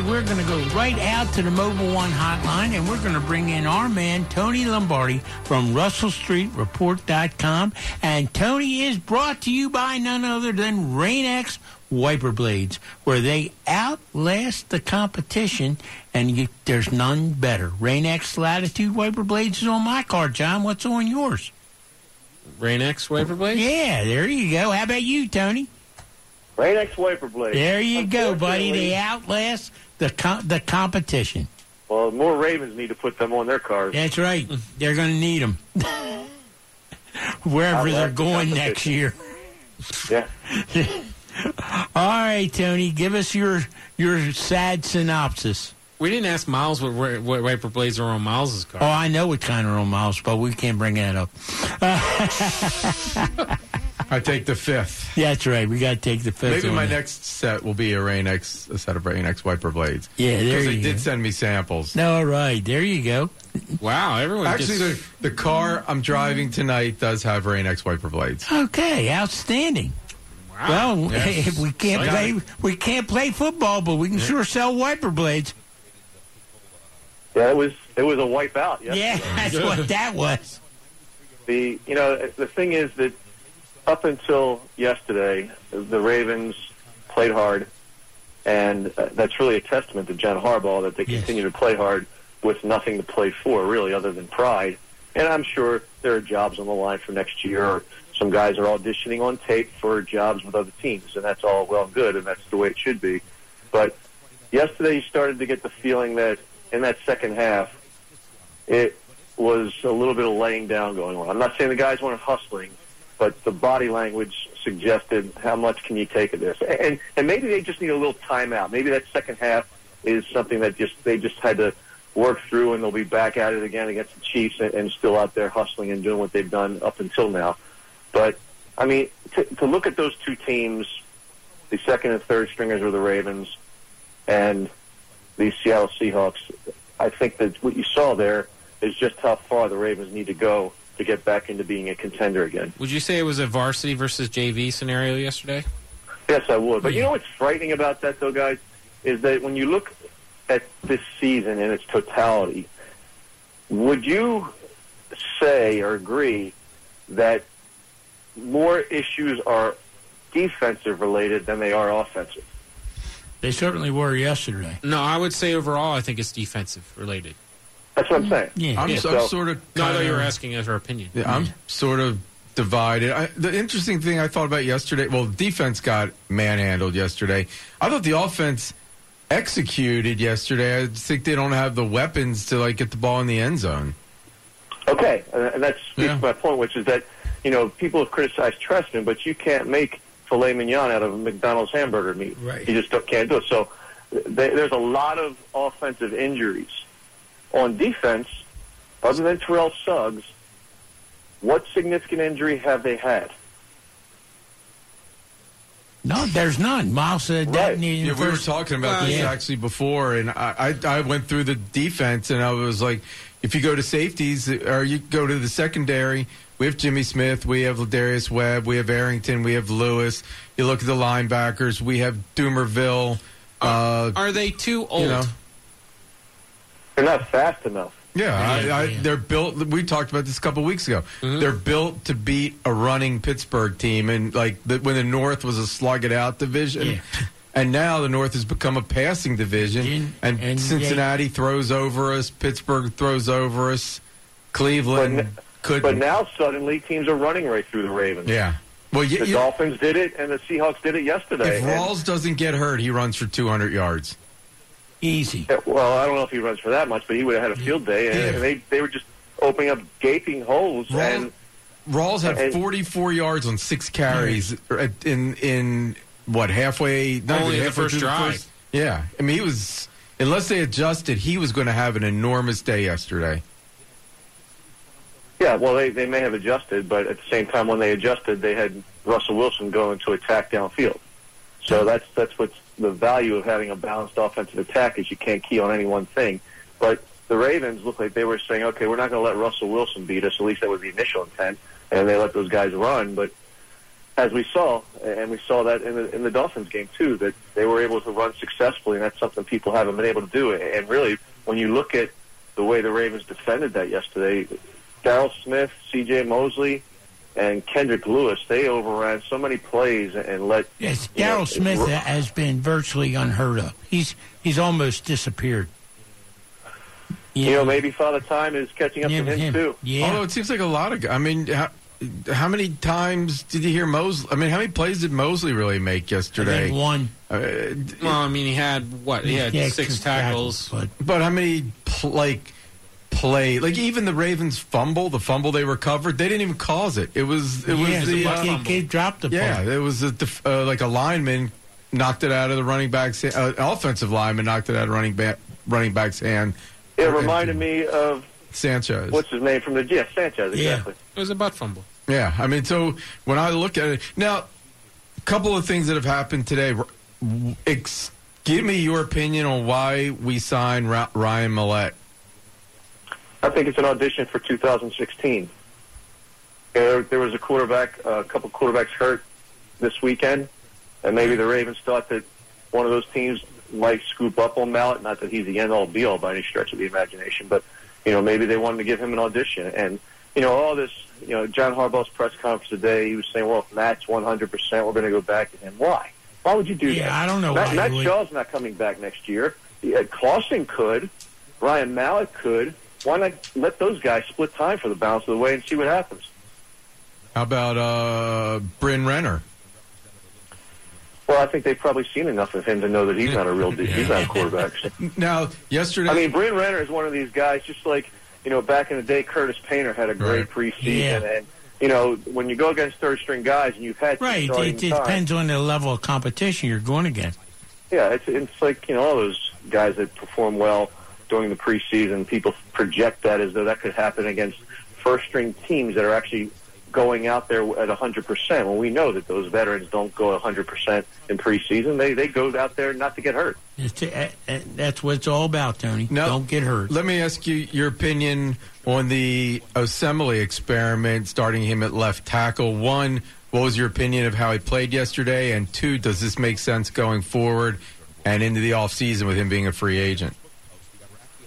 right, we're going to go right out to the Mobile One hotline and we're going to bring in our man, Tony Lombardi from RussellStreetReport.com. And Tony is brought to you by none other than Rain-X wiper blades, where they outlast the competition, and you, there's none better. Rain-X Latitude wiper blades is on my car, John. What's on yours? Rain-X wiper blades? Yeah, there you go. How about you, Tony? Rain-X wiper blades. There you go, buddy. They outlast the com- the competition. Well, more Ravens need to put them on their cars. That's right. They're going to need them wherever they're going next year. Yeah. All right, Tony, give us your your sad synopsis. We didn't ask Miles what, what, what wiper blades are on Miles's car. Oh, I know what kind are on Miles, but we can't bring that up. I take the fifth. Yeah, that's right. We got to take the fifth. Maybe my that. next set will be a Rain X, a set of Rain X wiper blades. Yeah, there because they you did send me samples. No, all right. There you go. Wow, everyone Actually, just- the, the car I'm driving tonight does have Rain X wiper blades. Okay, outstanding. Well, Yes. we can't So- play we can't play football, but we can sure sell wiper blades. Yeah, it was it was a wipeout. Yeah, that's what that was. The you know the thing is that up until yesterday, the Ravens played hard, and uh, that's really a testament to John Harbaugh that they continue to play hard with nothing to play for, really, other than pride. And I'm sure there are jobs on the line for next year. Or some guys are auditioning on tape for jobs with other teams, and that's all well and good, and that's the way it should be. But yesterday, you started to get the feeling that in that second half, it was a little bit of laying down going on. I'm not saying the guys weren't hustling, but the body language suggested how much can you take of this, and and maybe they just need a little timeout. Maybe that second half is something that just they just had to work through, and they'll be back at it again against the Chiefs, and, and still out there hustling and doing what they've done up until now. But I mean, to, to look at those two teams, the second and third stringers were the Ravens, and the Seattle Seahawks. I think that what you saw there is just how far the Ravens need to go to get back into being a contender again. Would you say it was a varsity versus JV scenario yesterday? Yes, I would. But you know what's frightening about that, though, guys, is that when you look at this season in its totality, would you say or agree that more issues are defensive related than they are offensive? They certainly were yesterday. No, I would say overall, I think it's defensive related. That's what I'm saying. Yeah, I'm, Yeah. I'm sort of. No, I thought you kinda- were asking as our opinion. Yeah, I'm sort of divided. I, the interesting thing I thought about yesterday, well, defense got manhandled yesterday. I thought the offense executed yesterday. I think they don't have the weapons to like get the ball in the end zone. Okay, and and that speaks to my point, which is that you know people have criticized Trestman, but you can't make filet mignon out of a McDonald's hamburger meat. Right. You just don't, can't do it. So th- there's a lot of offensive injuries on defense. Other than Terrell Suggs, what significant injury have they had? No, there's none. Miles said that in Yeah, we were talking about Well, this yeah. actually before, and I, I I went through the defense, and I was like, if you go to safeties or you go to the secondary, we have Jimmy Smith, we have Lardarius Webb, we have Arrington, we have Lewis. You look at the linebackers, we have Dumervil. Uh, Are they too old? you know, They're not fast enough. yeah, I, I, they're built. We talked about this a couple weeks ago. Mm-hmm. They're built to beat a running Pittsburgh team, and like the, when the North was a slug it out division, and now the North has become a passing division, and, and Cincinnati throws over us, Pittsburgh throws over us, Cleveland could. But now suddenly teams are running right through the Ravens. yeah. Well, you, the you- Dolphins did it, and the Seahawks did it yesterday. if And- Rawls doesn't get hurt, he runs for 200 yards. Easy. Yeah, well, I don't know if he runs for that much, but he would have had a field day, and, and they they were just opening up gaping holes. and Rawls had and- 44 yards on six carries at- in in what halfway not Only even the first through drive. first- yeah, I mean he was unless they adjusted, he was going to have an enormous day yesterday. yeah, well, they they may have adjusted, but at the same time, when they adjusted, they had Russell Wilson going to attack downfield. So that's that's what's the value of having a balanced offensive attack is you can't key on any one thing. But the Ravens looked like they were saying, okay, we're not going to let Russell Wilson beat us. At least that was the initial intent, and they let those guys run. But as we saw, and we saw that in the in the Dolphins game too, that they were able to run successfully, and that's something people haven't been able to do. And really, when you look at the way the Ravens defended that yesterday, Daryl Smith, C.J. Mosley, and Kendrick Lewis, they overran so many plays and let. Yes, you know, Daryl Smith ro- has been virtually unheard of. He's he's almost disappeared. You know, maybe Father Time is catching up Yeah, to him, him. too. Yeah. Although it seems like a lot of. I mean, how, how many times did you hear Mosley? I mean, how many plays did Mosley really make yesterday? think one. Uh, Well, I mean, he had what? He had Yeah, six tackles. but but how many pl- like play? Like even the Ravens fumble, the fumble they recovered, they didn't even cause it. It was it yeah, was the the uh, kid, kid dropped the yeah, ball. it was a def- uh, like a lineman knocked it out of the running back's uh, offensive lineman knocked it out of running back running back's hand. It reminded me of Sanchez. what's his name from the yeah Sanchez Yeah. exactly. It was a butt fumble. Yeah, I mean, so when I look at it now, a couple of things that have happened today. Ex- give me your opinion on why we signed Ra- Ryan Mallett. I think it's an audition for 2016. There, there was a quarterback, a couple quarterbacks hurt this weekend, and maybe the Ravens thought that one of those teams might scoop up on Mallett. Not that he's the end all be all by any stretch of the imagination, but you know maybe they wanted to give him an audition. And you know all this, you know John Harbaugh's press conference today, he was saying, "Well, if Matt's 100 percent, we're going to go back to him." Why? Why would you do that? Yeah, that? I don't know Matt, why Matt would. Shaw's not coming back next year. Yeah, Clausen could. Ryan Mallett could. Why not let those guys split time for the balance of the way and see what happens? How about uh, Bryn Renner? Well, I think they've probably seen enough of him to know that he's not a real he's not a quarterback. Now, yesterday, I mean, Bryn Renner is one of these guys, just like you know, back in the day, Curtis Painter had a great Right. preseason, Yeah. and you know, when you go against third string guys and you've had Right. It, it time, depends on the level of competition you're going against. Yeah, it's it's like you know all those guys that perform well during the preseason. People project that as though that could happen against first string teams that are actually going out there at 100%. Well, we know that those veterans don't go 100% in preseason. They they go out there not to get hurt. It's, uh, uh, that's what it's all about, Tony. No. Don't get hurt. let me ask you your opinion on the Osemele experiment, starting him at left tackle. One, what was your opinion of how he played yesterday? And two, does this make sense going forward and into the offseason with him being a free agent?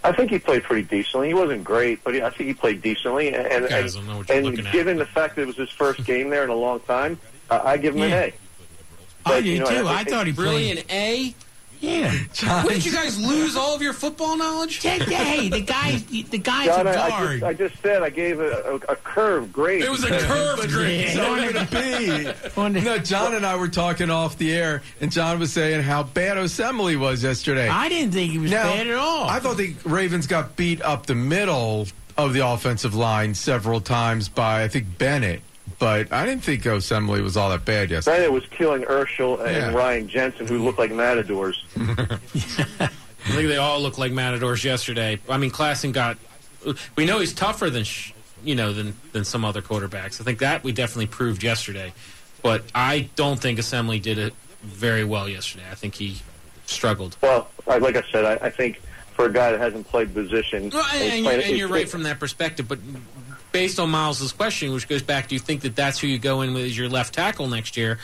I think he played pretty decently. He wasn't great, but he, I think he played decently. And, and, Guys don't know what you're and looking at. given the fact that it was his first game there in a long time, uh, I give him an Yeah. A. I But, do you know, too. I I, thought he Really, played. an A? Yeah. What did you guys lose all of your football knowledge? Yeah, yeah, hey, the guy, the guy's John, a I, I, guard. just, I just said I gave a, a, a curve grade. It was a curve curved grade. Yeah. So I'm going be. On the- No, John and I were talking off the air, and John was saying how bad Osemele was yesterday. I didn't think he was Now, bad at all. I thought the Ravens got beat up the middle of the offensive line several times by I think Bennett, but I didn't think Osemele was all that bad yesterday. Bennett was killing Urschel and Yeah. Ryan Jensen, who looked like matadors. I think they all looked like matadors yesterday. I mean, Clausen got. We know he's tougher than you know than than some other quarterbacks. I think that we definitely proved yesterday. But I don't think Osemele did it very well yesterday. I think he struggled. Well, like I said, I, I think for a guy that hasn't played the position, Well, he's and, and, you're, playing- and you're right from that perspective. But based on Miles's question, which goes back, do you think that that's who you go in with as your left tackle next year?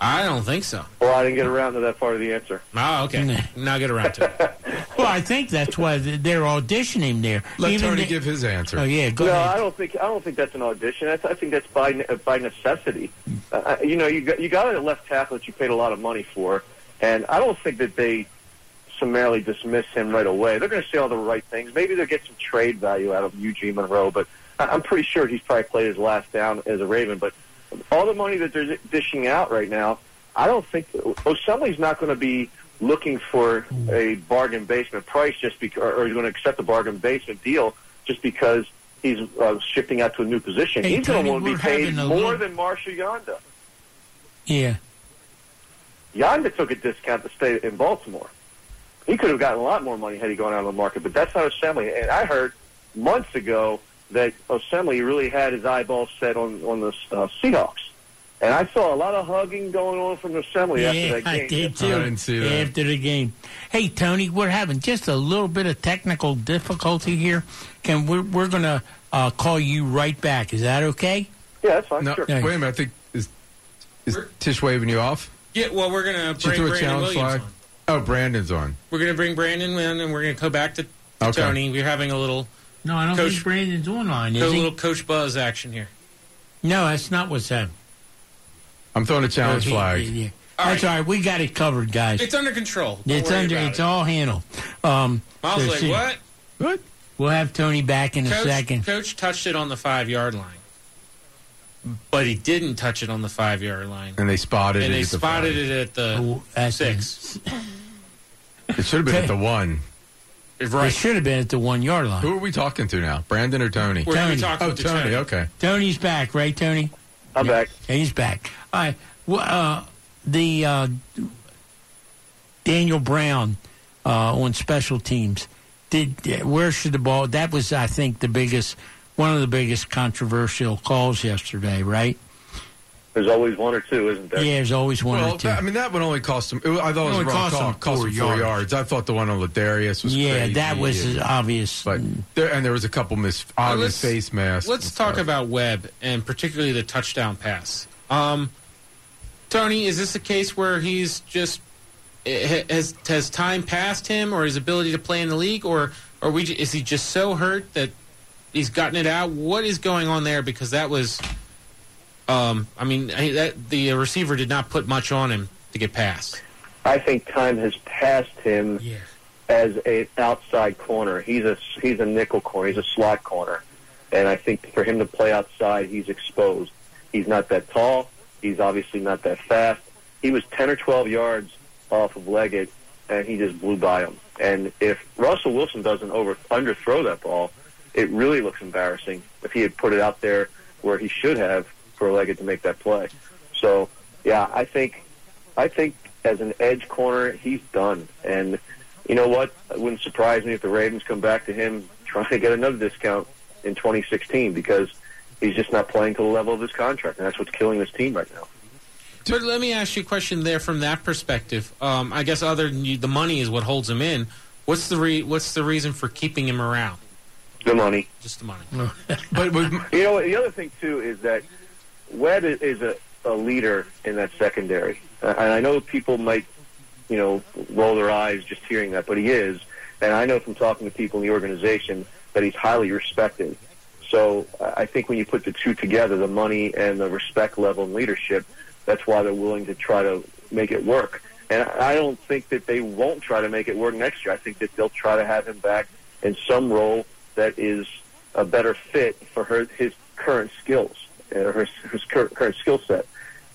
I don't think so. Well, I didn't get around to that part of the answer. Oh, okay. Nah. Now get around to it. well, I think that's why they're auditioning there. Let Even Tony the- give his answer. Oh yeah, go no, ahead. I don't think I don't think that's an audition. That's, I think that's by by necessity. Uh, uh you know, you got, you got a left tackle that you paid a lot of money for, and I don't think that they summarily dismiss him right away. They're going to say all the right things. Maybe they'll get some trade value out of Eugene Monroe, but I- I'm pretty sure he's probably played his last down as a Raven. But all the money that they're dishing out right now, I don't think Osemele's not going to be looking for a bargain basement price just because, or, or he's going to accept a bargain basement deal just because he's uh, shifting out to a new position. Hey, he's going to want to be paid more little- than Marshal Yanda. yeah. Yanda took a discount to stay in Baltimore. He could have gotten a lot more money had he gone out on the market, but that's not Osemele. And I heard months ago that Osemele really had his eyeballs set on on the uh, Seahawks. And I saw a lot of hugging going on from the Osemele after that game. I did too. I didn't see that. After the game. Hey, Tony, we're having just a little bit of technical difficulty here. Can we, we're going to uh, call you right back? Is that okay? Yeah, that's fine. No, sure. wait a minute. I think is Is Tish waving you off? Yeah, well, we're gonna you bring do a Brandon challenge Williams flag? on. Oh, Brandon's on. We're gonna bring Brandon in, and we're gonna go back to, to Okay. Tony. We're having a little, No, I don't Coach- think Brandon's online, a is he? little Coach Buzz action here. No, that's not what's happening. I'm throwing a challenge Okay, flag. yeah, yeah. All That's right. all right. We got it covered, guys. It's under control. Don't It's worry under. about It's it. all handled. Um, Miles so like see- what? What? We'll have Tony back in a second. Coach touched it on the five yard line, but he didn't touch it on the five yard line, And they spotted and it. they at the spotted five. it at the Oh, at six. It should have been at the one. It should have been at the one yard line. Who are we talking to now? Brandon or Tony? We're going to Tony. talking oh, to Tony. Tony. Okay. Tony's back, right, Tony? I'm back. He's back. All right. Well, uh, the uh, Daniel Brown uh, on special teams. Did where should the ball? That was, I think, the biggest, one of the biggest controversial calls yesterday. Right? There's always one or two, isn't there? Yeah, there's always one Well, or two. that- I mean, that one only cost him. It, was- I thought it was only a wrong cost call. him cost four him four yards. yards. I thought the one on Lardarius was yeah, crazy. that was and- obvious. But there, and there was a couple mis obvious face masks. Let's talk stuff. about Webb and particularly the touchdown pass. Um, Tony, is this a case where he's just eh, has has time passed him, or his ability to play in the league, or or we is he just so hurt that he's gotten it out? What is going on there? Because that was, um, I mean, I- that the receiver did not put much on him to get past. I think time has passed him yeah. as an outside corner. He's a he's a nickel corner. He's a slot corner, and I think for him to play outside, he's exposed. He's not that tall. He's obviously not that fast. He was ten or twelve yards off of Lockett, and he just blew by him. And if Russell Wilson doesn't over underthrow that ball, it really looks embarrassing. If he had put it out there where he should have for Lockett to make that play. So yeah, I think I think as an edge corner, he's done. And you know what? It wouldn't surprise me if the Ravens come back to him trying to get another discount in 2016 because he's just not playing to the level of his contract, and that's what's killing this team right now. But let me ask you a question there from that perspective. Um, I guess other than you, the money is what holds him in. What's the re- what's the reason for keeping him around? The money. Just the money. But with, You know, what? the other thing too is that Webb is, a, a leader in that secondary, uh, and I know people might, you know, roll their eyes just hearing that, but he is, and I know from talking to people in the organization that he's highly respected. So I think when you put the two together, the money and the respect level and leadership, that's why they're willing to try to make it work. And I don't think that they won't try to make it work next year. I think that they'll try to have him back in some role that is a better fit for her, his current skills, uh, his, his current, skill set.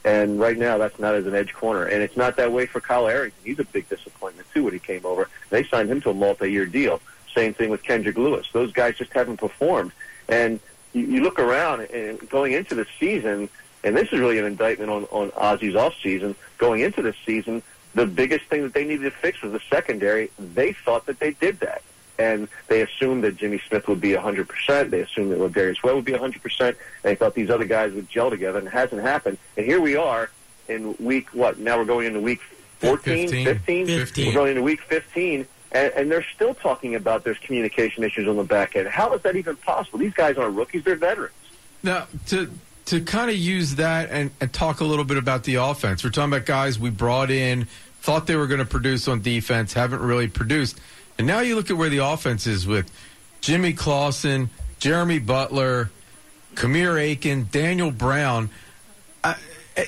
And right now, that's not as an edge corner, and it's not that way for Kyle Arrington. He's a big disappointment too when he came over. They signed him to a multi-year deal. Same thing with Kendrick Lewis. Those guys just haven't performed. And you, you look around and going into the season, and this is really an indictment on on Ozzy's off season. Going into this season, the biggest thing that they needed to fix was the secondary. They thought that they did that. And they assumed that Jimmy Smith would be 100%. They assumed that Lardarius Webb would be 100%. And they thought these other guys would gel together, and it hasn't happened. And here we are in week, what? Now we're going into week 14, 15. 15? 15. We're going into week 15, and, and they're still talking about there's communication issues on the back end. How is that even possible? These guys aren't rookies, they're veterans. now to to kind of use that and, and talk a little bit about the offense. We're talking about guys we brought in, thought they were going to produce on defense, haven't really produced, and now you look at where the offense is with Jimmy Clausen, Jeremy Butler, Kamar Aiken, Daniel Brown. I,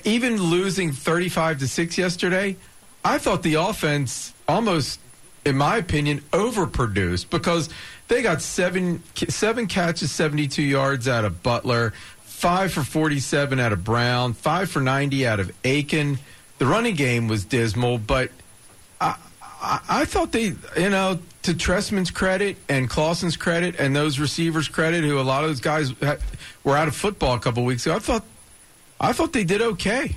even losing thirty-five to six yesterday, I thought the offense almost, in my opinion, overproduced because they got seven seven catches, seventy-two yards out of Butler, five for forty-seven out of Brown, five for ninety out of Aiken. The running game was dismal, but I, I thought they, you know, to Trestman's credit and Clausen's credit and those receivers' credit, who a lot of those guys ha- were out of football a couple weeks ago. I thought, I thought they did okay.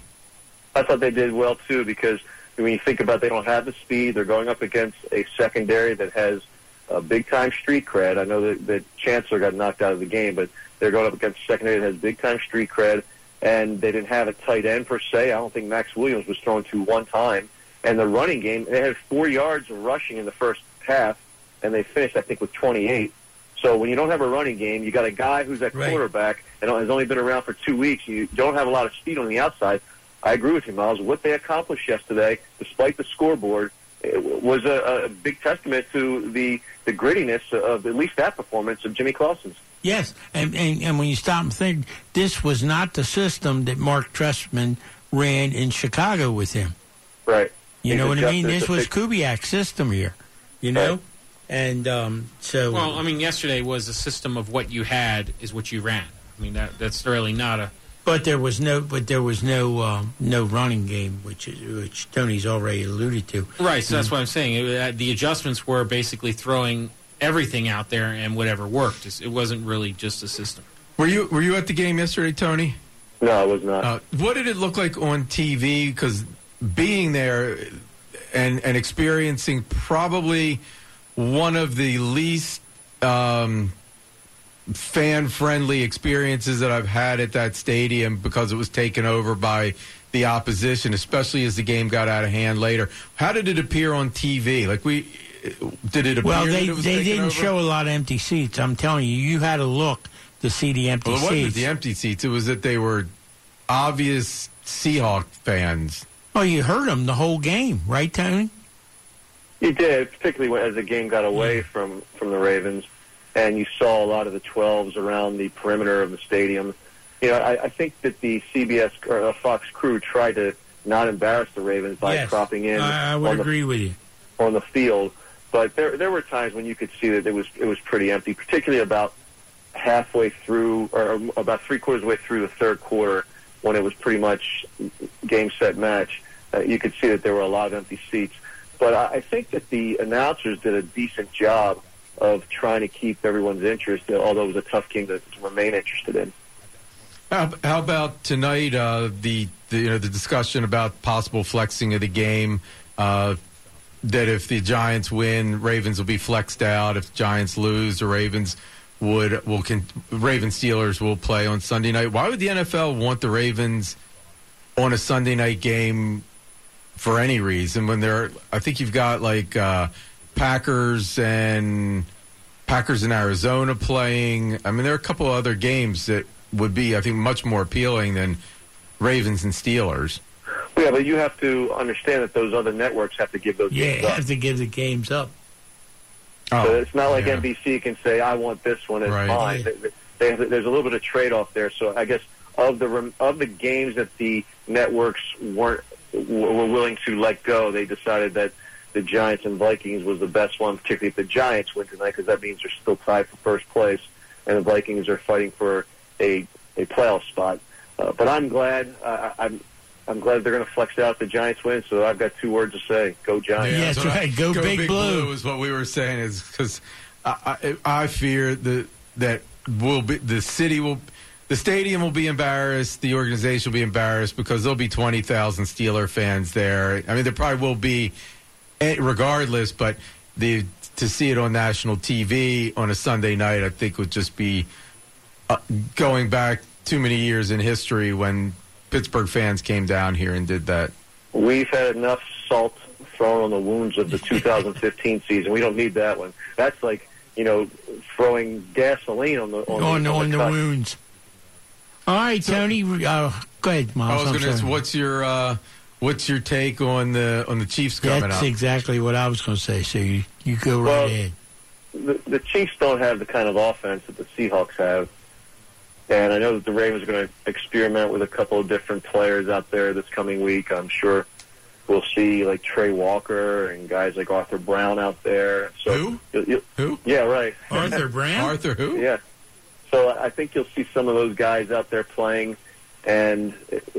I thought they did well too because when you think about they don't have the speed, they're going up against a secondary that has a big time street cred. I know that, that Chancellor got knocked out of the game, but they're going up against a secondary that has big time street cred, and they didn't have a tight end per se. I don't think Maxx Williams was thrown to one time, and the running game they had four yards of rushing in the first half, and they finished I think with 28. So when you don't have a running game, you got a guy who's at Right. quarterback and has only been around for two weeks. You don't have a lot of speed on the outside. I agree with you, Miles. What they accomplished yesterday, despite the scoreboard, was a, a big testament to the the grittiness of at least that performance of Jimmy Clausen's. Yes, and, and and when you stop and think, this was not the system that Mark Trestman ran in Chicago with him. Right. You know what I mean? This was fit- Kubiak's system here. You know, Right. and um, so Well, I mean, yesterday was a system of what you had is what you ran. I mean, that that's really not a. But there was no, but there was no, um, no running game, which which Tony's already alluded to. Right, so that's what I'm saying. It, uh, the adjustments were basically throwing everything out there and whatever worked. It wasn't really just a system. Were you were you at the game yesterday, Tony? No, I was not. Uh, what did it look like on TV? Because being there and and experiencing probably one of the least um, fan friendly experiences that I've had at that stadium because it was taken over by the opposition, especially as the game got out of hand later. How did it appear on TV? Like we did it appear Well, they it they didn't over? show a lot of empty seats. I'm telling you, you had to look to see the empty Well, it wasn't the empty seats. It was that they were obvious Seahawk fans. Well, you heard them the whole game, right, Tony? You did, particularly when- as the game got away from from the Ravens, and you saw a lot of the 12s around the perimeter of the stadium. You know, I, I think that the CBS or uh, Fox crew tried to not embarrass the Ravens by yes, cropping in I, I would on the agree with you. on the field. But there there were times when you could see that it was it was pretty empty, particularly about halfway through or about three quarters way through the third quarter when it was pretty much game set match. Uh, you could see that there were a lot of empty seats. But I, I think that the announcers did a decent job of trying to keep everyone's interest, although it was a tough game to, to remain interested in. How, how about tonight? Uh, the, the you know the discussion about possible flexing of the game. Uh, that if the Giants win, Ravens will be flexed out. If Giants lose, the Ravens would will con- Ravens Steelers will play on Sunday night. Why would the NFL want the Ravens on a Sunday night game for any reason when they're? I think you've got like uh, Packers and Packers in Arizona playing. I mean, there are a couple other games that would be, I think, much more appealing than Ravens and Steelers. Yeah, but you have to understand that those other networks have to give those Yeah, games up. have to give the games up. So it's not like yeah. NBC can say, "I want this one as Right. mine." They, they there's a little bit of trade off there. So I guess of the rem- of the games that the networks weren't were willing to let go, they decided that the Giants and Vikings was the best one, particularly if the Giants win tonight, because that means they're still tied for first place, and the Vikings are fighting for a a playoff spot. Uh, but I'm glad. Uh, I'm I'm glad they're going to flex out the Giants win. So I've got two words to say: Go Giants. Yeah, that's right. Go Big Blue. is what we were saying. Is because I, I, I fear that that will be the city will. The stadium will be embarrassed. The organization will be embarrassed because there'll be twenty thousand Steeler fans there. I mean, there probably will be, eh, regardless. But the to see it on national TV on a Sunday night, I think would just be uh, going back too many years in history when Pittsburgh fans came down here and did that. We've had enough salt thrown on the wounds of the 2015 season. We don't need that one. That's like you know throwing gasoline on the on, on, the, on the cut. wounds. All right, Tony. Uh, go ahead, Miles. I'm going to ask, what's your uh, what's your take on the on the Chiefs coming That's up? exactly what I was going to say. So you, you go right Well, ahead. The, the Chiefs don't have the kind of offense that the Seahawks have, and I know that the Ravens are going to experiment with a couple of different players out there this coming week. I'm sure we'll see like Tray Walker and guys like Arthur Brown out there. So Who? you'll- you'll- Who? yeah, right. Arthur Brown. Arthur who? Yeah. So I think you'll see some of those guys out there playing, and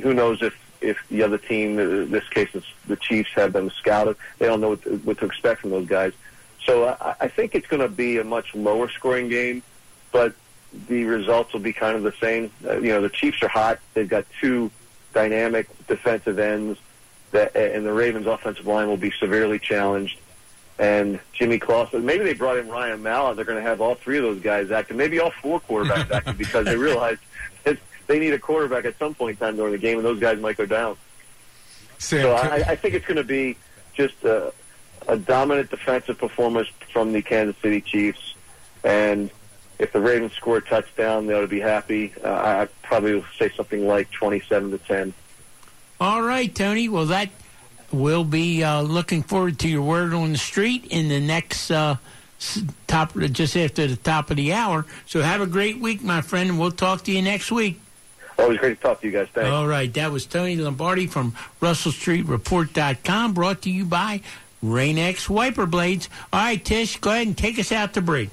who knows if if the other team, uh, in this case the Chiefs, have them scouted. They don't know what to, what to expect from those guys. So I, I think it's going to be a much lower scoring game, but the results will be kind of the same. Uh, you know, the Chiefs are hot. They've got two dynamic defensive ends, that, and the Ravens' offensive line will be severely challenged and Jimmy Clausen. Maybe they brought in Ryan Mallett. They're going to have all three of those guys active, maybe all four quarterbacks active because they realize that they need a quarterback at some point in time during the game, and those guys might go down. Sam, So I, I think it's going to be just a, a dominant defensive performance from the Kansas City Chiefs, and if the Ravens score a touchdown, they ought to be happy. Uh, I I'd probably will say something like twenty-seven to ten. All right, Tony. Well, that we'll be uh, looking forward to your word on the street in the next uh, top, just after the top of the hour. So have a great week, my friend, and we'll talk to you next week. Always great to talk to you guys. Thanks. All right. That was Tony Lombardi from RussellStreetReport.com, brought to you by Rain-X Wiper Blades. All right, Tish, go ahead and take us out to break.